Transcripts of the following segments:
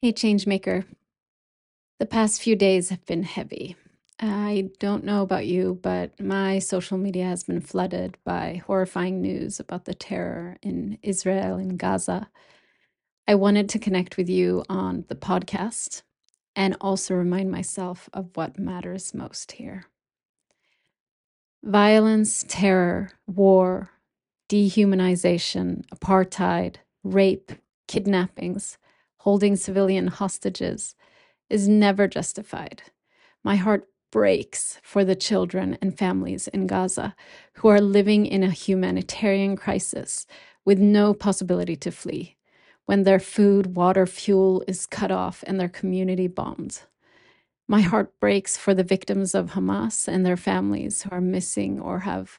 Hey, Changemaker. The past few days have been heavy. I don't know about you, but my social media has been flooded by horrifying news about the terror in Israel and Gaza. I wanted to connect with you on the podcast and also remind myself of what matters most here. Violence, terror, war, dehumanization, apartheid, rape, kidnappings, holding civilian hostages is never justified. My heart breaks for the children and families in Gaza who are living in a humanitarian crisis with no possibility to flee when their food, water, fuel is cut off and their community bombed. My heart breaks for the victims of Hamas and their families who are missing or have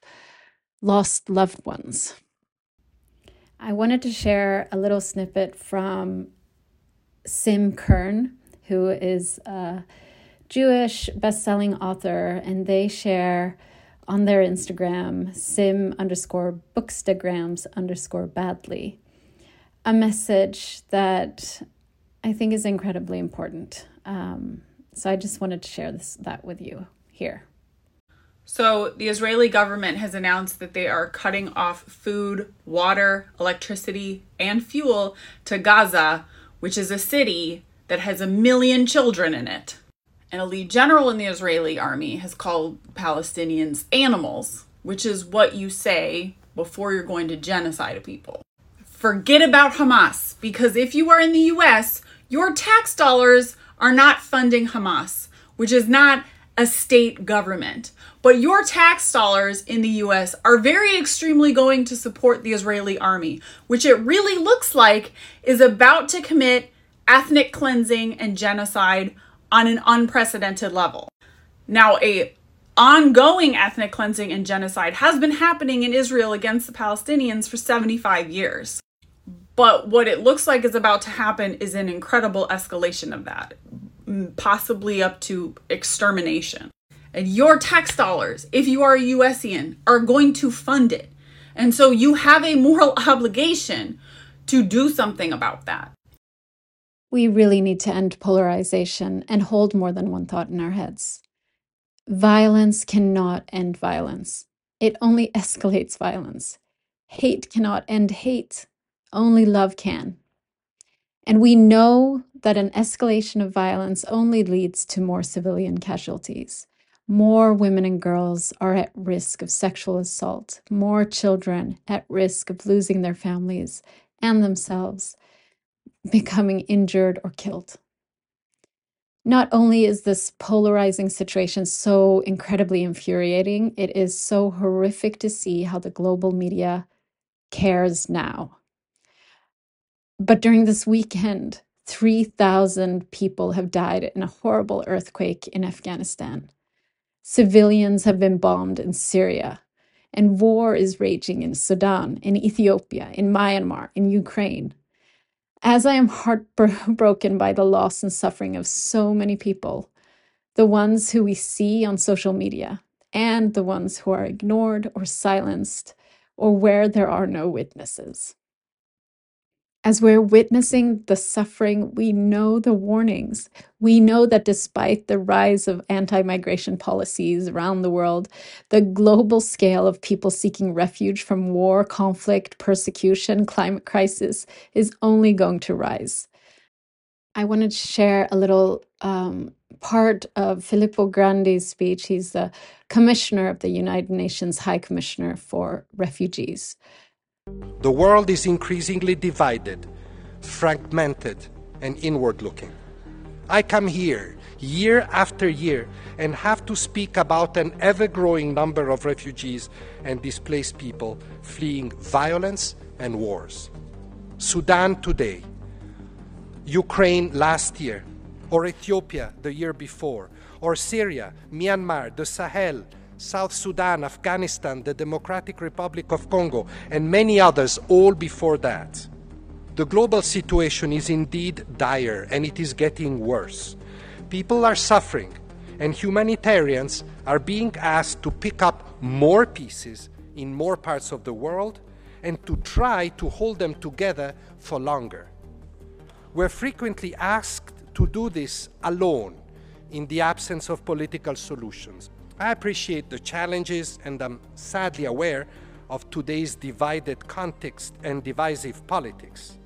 lost loved ones. I wanted to share a little snippet from Sim Kern, who is a Jewish best-selling author, and they share on their Instagram, sim underscore bookstagrams underscore badly, a message that I think is incredibly important. Um, so I just wanted to share this that with you here. So, the Israeli government has announced that they are cutting off food, water, electricity, and fuel to Gaza, which is a city that has a million children in it. And a lead general in the Israeli army has called Palestinians animals, which is what you say before you're going to genocide a people. Forget about Hamas, because if you are in the US, your tax dollars are not funding Hamas, which is not a state government. But your tax dollars in the US are very extremely going to support the Israeli army, which it really looks like is about to commit ethnic cleansing and genocide on an unprecedented level. Now, a ongoing ethnic cleansing and genocide has been happening in Israel against the Palestinians for 75 years. But what it looks like is about to happen is an incredible escalation of that, possibly up to extermination. And your tax dollars, if you are a USian, are going to fund it. And so you have a moral obligation to do something about that. We really need to end polarization and hold more than one thought in our heads. Violence cannot end violence, it only escalates violence. Hate cannot end hate. Only love can. And we know that an escalation of violence only leads to more civilian casualties. More women and girls are at risk of sexual assault, more children at risk of losing their families and themselves, becoming injured or killed. Not only is this polarizing situation so incredibly infuriating, it is so horrific to see how the global media cares now. But during this weekend, 3,000 people have died in a horrible earthquake in Afghanistan. Civilians have been bombed in Syria, and war is raging in Sudan, in Ethiopia, in Myanmar, in Ukraine. As I am heartbroken by the loss and suffering of so many people, the ones who we see on social media, and the ones who are ignored or silenced, or where there are no witnesses. As we're witnessing the suffering, we know the warnings. We know that despite the rise of anti migration policies around the world, the global scale of people seeking refuge from war, conflict, persecution, climate crisis is only going to rise. I wanted to share a little um, part of Filippo Grandi's speech. He's the commissioner of the United Nations High Commissioner for Refugees. The world is increasingly divided, fragmented, and inward looking. I come here year after year and have to speak about an ever growing number of refugees and displaced people fleeing violence and wars. Sudan today, Ukraine last year, or Ethiopia the year before, or Syria, Myanmar, the Sahel, South Sudan, Afghanistan, the Democratic Republic of Congo, and many others all before that. The global situation is indeed dire and it is getting worse. People are suffering, and humanitarians are being asked to pick up more pieces in more parts of the world and to try to hold them together for longer. We're frequently asked to do this alone in the absence of political solutions. I appreciate the challenges and I'm sadly aware of today's divided context and divisive politics.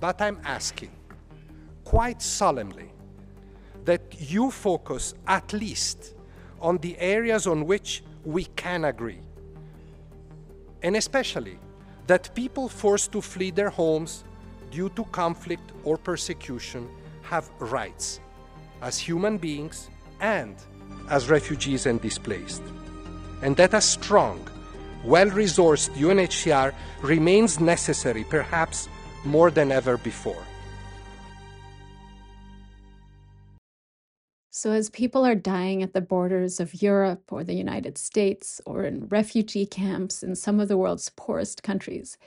But I'm asking, quite solemnly, that you focus at least on the areas on which we can agree. And especially that people forced to flee their homes due to conflict or persecution have rights as human beings and as refugees and displaced. And that a strong, well resourced UNHCR remains necessary, perhaps more than ever before. So, as people are dying at the borders of Europe or the United States or in refugee camps in some of the world's poorest countries,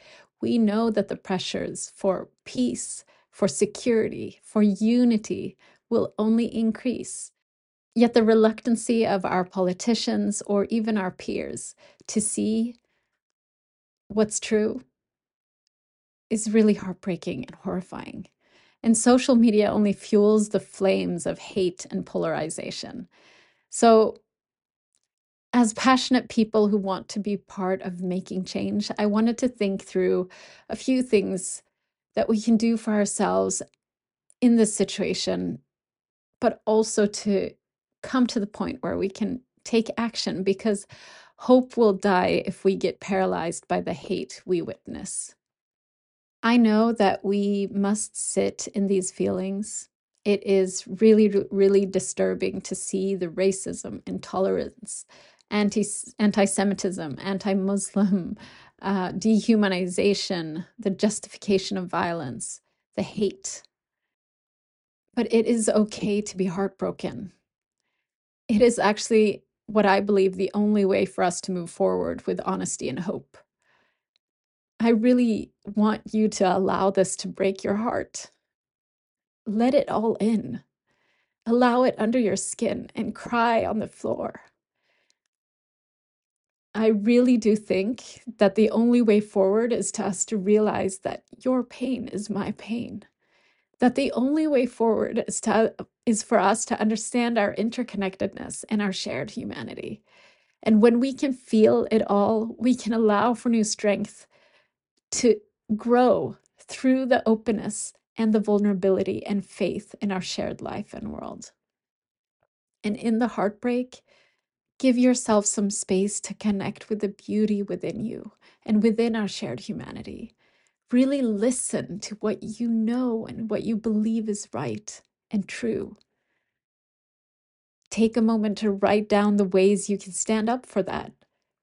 we know that the pressures for peace, for security, for unity will only increase. Yet the reluctancy of our politicians or even our peers to see what's true is really heartbreaking and horrifying. And social media only fuels the flames of hate and polarization. So, as passionate people who want to be part of making change, I wanted to think through a few things that we can do for ourselves in this situation, but also to come to the point where we can take action because hope will die if we get paralyzed by the hate we witness. I know that we must sit in these feelings. It is really, really disturbing to see the racism, intolerance, anti Semitism, anti Muslim, uh, dehumanization, the justification of violence, the hate. But it is okay to be heartbroken. It is actually what I believe the only way for us to move forward with honesty and hope. I really want you to allow this to break your heart. Let it all in. Allow it under your skin and cry on the floor. I really do think that the only way forward is to us to realize that your pain is my pain. That the only way forward is to is for us to understand our interconnectedness and our shared humanity. And when we can feel it all, we can allow for new strength to grow through the openness and the vulnerability and faith in our shared life and world. And in the heartbreak, give yourself some space to connect with the beauty within you and within our shared humanity. Really listen to what you know and what you believe is right and true. Take a moment to write down the ways you can stand up for that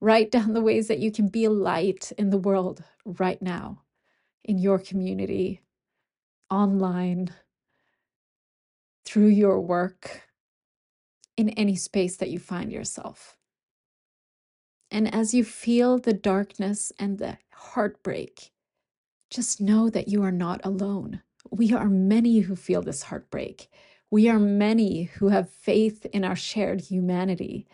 Write down the ways that you can be a light in the world right now, in your community, online, through your work, in any space that you find yourself. And as you feel the darkness and the heartbreak, just know that you are not alone. We are many who feel this heartbreak. We are many who have faith in our shared humanity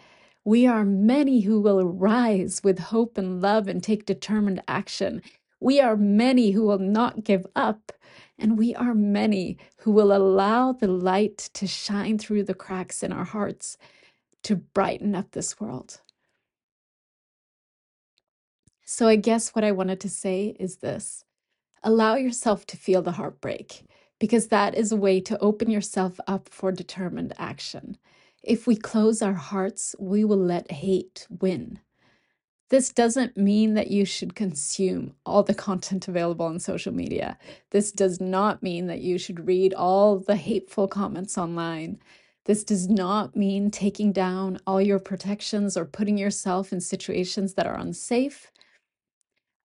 we are many who will rise with hope and love and take determined action. We are many who will not give up. And we are many who will allow the light to shine through the cracks in our hearts to brighten up this world. So, I guess what I wanted to say is this allow yourself to feel the heartbreak, because that is a way to open yourself up for determined action. If we close our hearts, we will let hate win. This doesn't mean that you should consume all the content available on social media. This does not mean that you should read all the hateful comments online. This does not mean taking down all your protections or putting yourself in situations that are unsafe.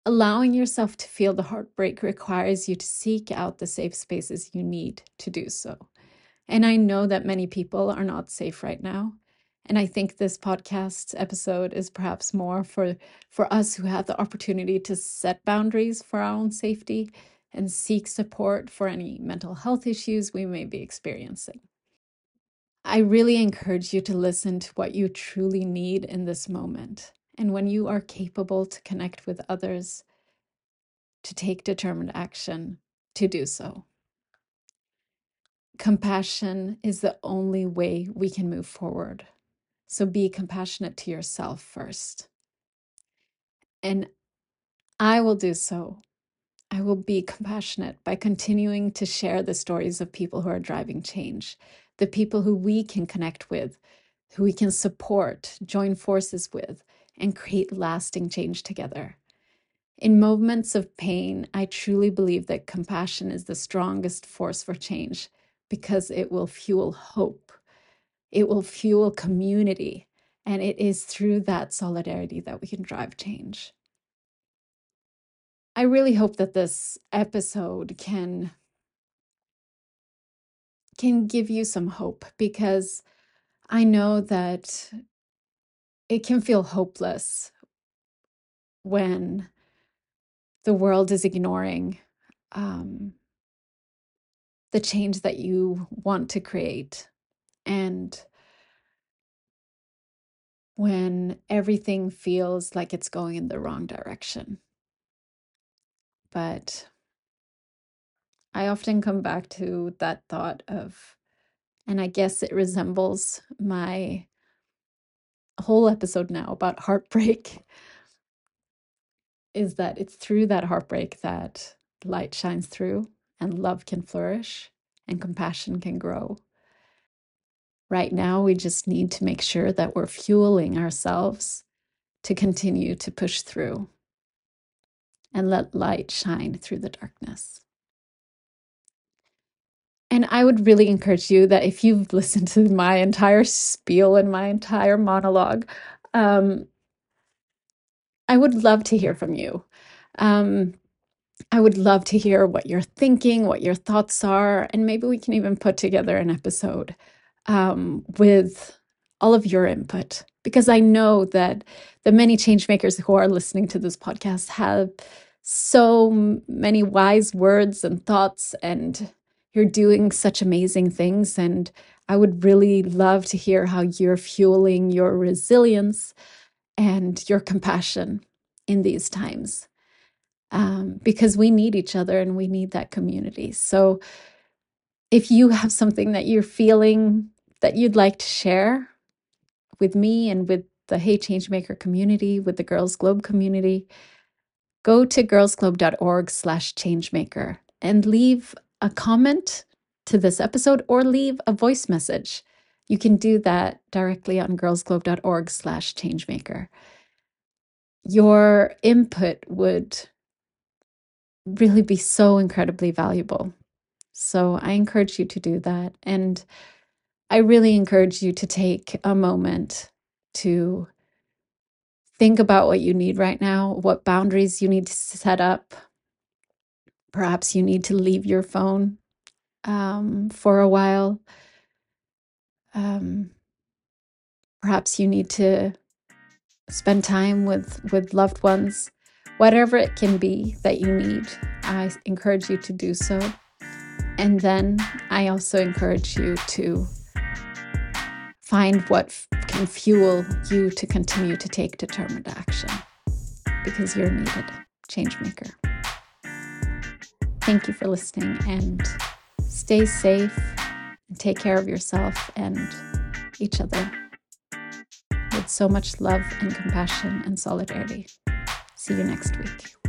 Allowing yourself to feel the heartbreak requires you to seek out the safe spaces you need to do so. And I know that many people are not safe right now. And I think this podcast episode is perhaps more for, for us who have the opportunity to set boundaries for our own safety and seek support for any mental health issues we may be experiencing. I really encourage you to listen to what you truly need in this moment. And when you are capable to connect with others, to take determined action, to do so. compassion is the only way we can move forward. So be compassionate to yourself first. And I will do so. I will be compassionate by continuing to share the stories of people who are driving change, the people who we can connect with, who we can support, join forces with, and create lasting change together. In moments of pain, I truly believe that compassion is the strongest force for change because it will fuel hope, it will fuel community, and it is through that solidarity that we can drive change. I really hope that this episode can can give you some hope because I know that it can feel hopeless when the world is ignoring um, the change that you want to create and when everything feels like it's going in the wrong direction. But I often come back to that thought of, and I guess it resembles my whole episode now about heartbreak, is that it's through that heartbreak that light shines through and love can flourish and compassion can grow. Right now, we just need to make sure that we're fueling ourselves to continue to push through and let light shine through the darkness. And I would really encourage you that if you've listened to my entire spiel and my entire monologue, um, I would love to hear from you. Um, I would love to hear what you're thinking, what your thoughts are, and maybe we can even put together an episode um, with all of your input because I know that the many changemakers who are listening to this podcast have so many wise words and thoughts, and you're doing such amazing things. And I would really love to hear how you're fueling your resilience and your compassion in these times um, because we need each other and we need that community. So, if you have something that you're feeling that you'd like to share with me and with the Hey Changemaker community, with the Girls Globe community, go to girlsglobe.org slash changemaker and leave a comment to this episode or leave a voice message. You can do that directly on girlsglobe.org slash changemaker. Your input would really be so incredibly valuable. So I encourage you to do that. And I really encourage you to take a moment to think about what you need right now, what boundaries you need to set up. Perhaps you need to leave your phone um, for a while. Um, perhaps you need to spend time with with loved ones. Whatever it can be that you need i encourage you to do so. And then i also encourage you to find what f- can fuel you to continue to take determined action because you're needed change maker thank you for listening and stay safe and take care of yourself and each other with so much love and compassion and solidarity. See you next week.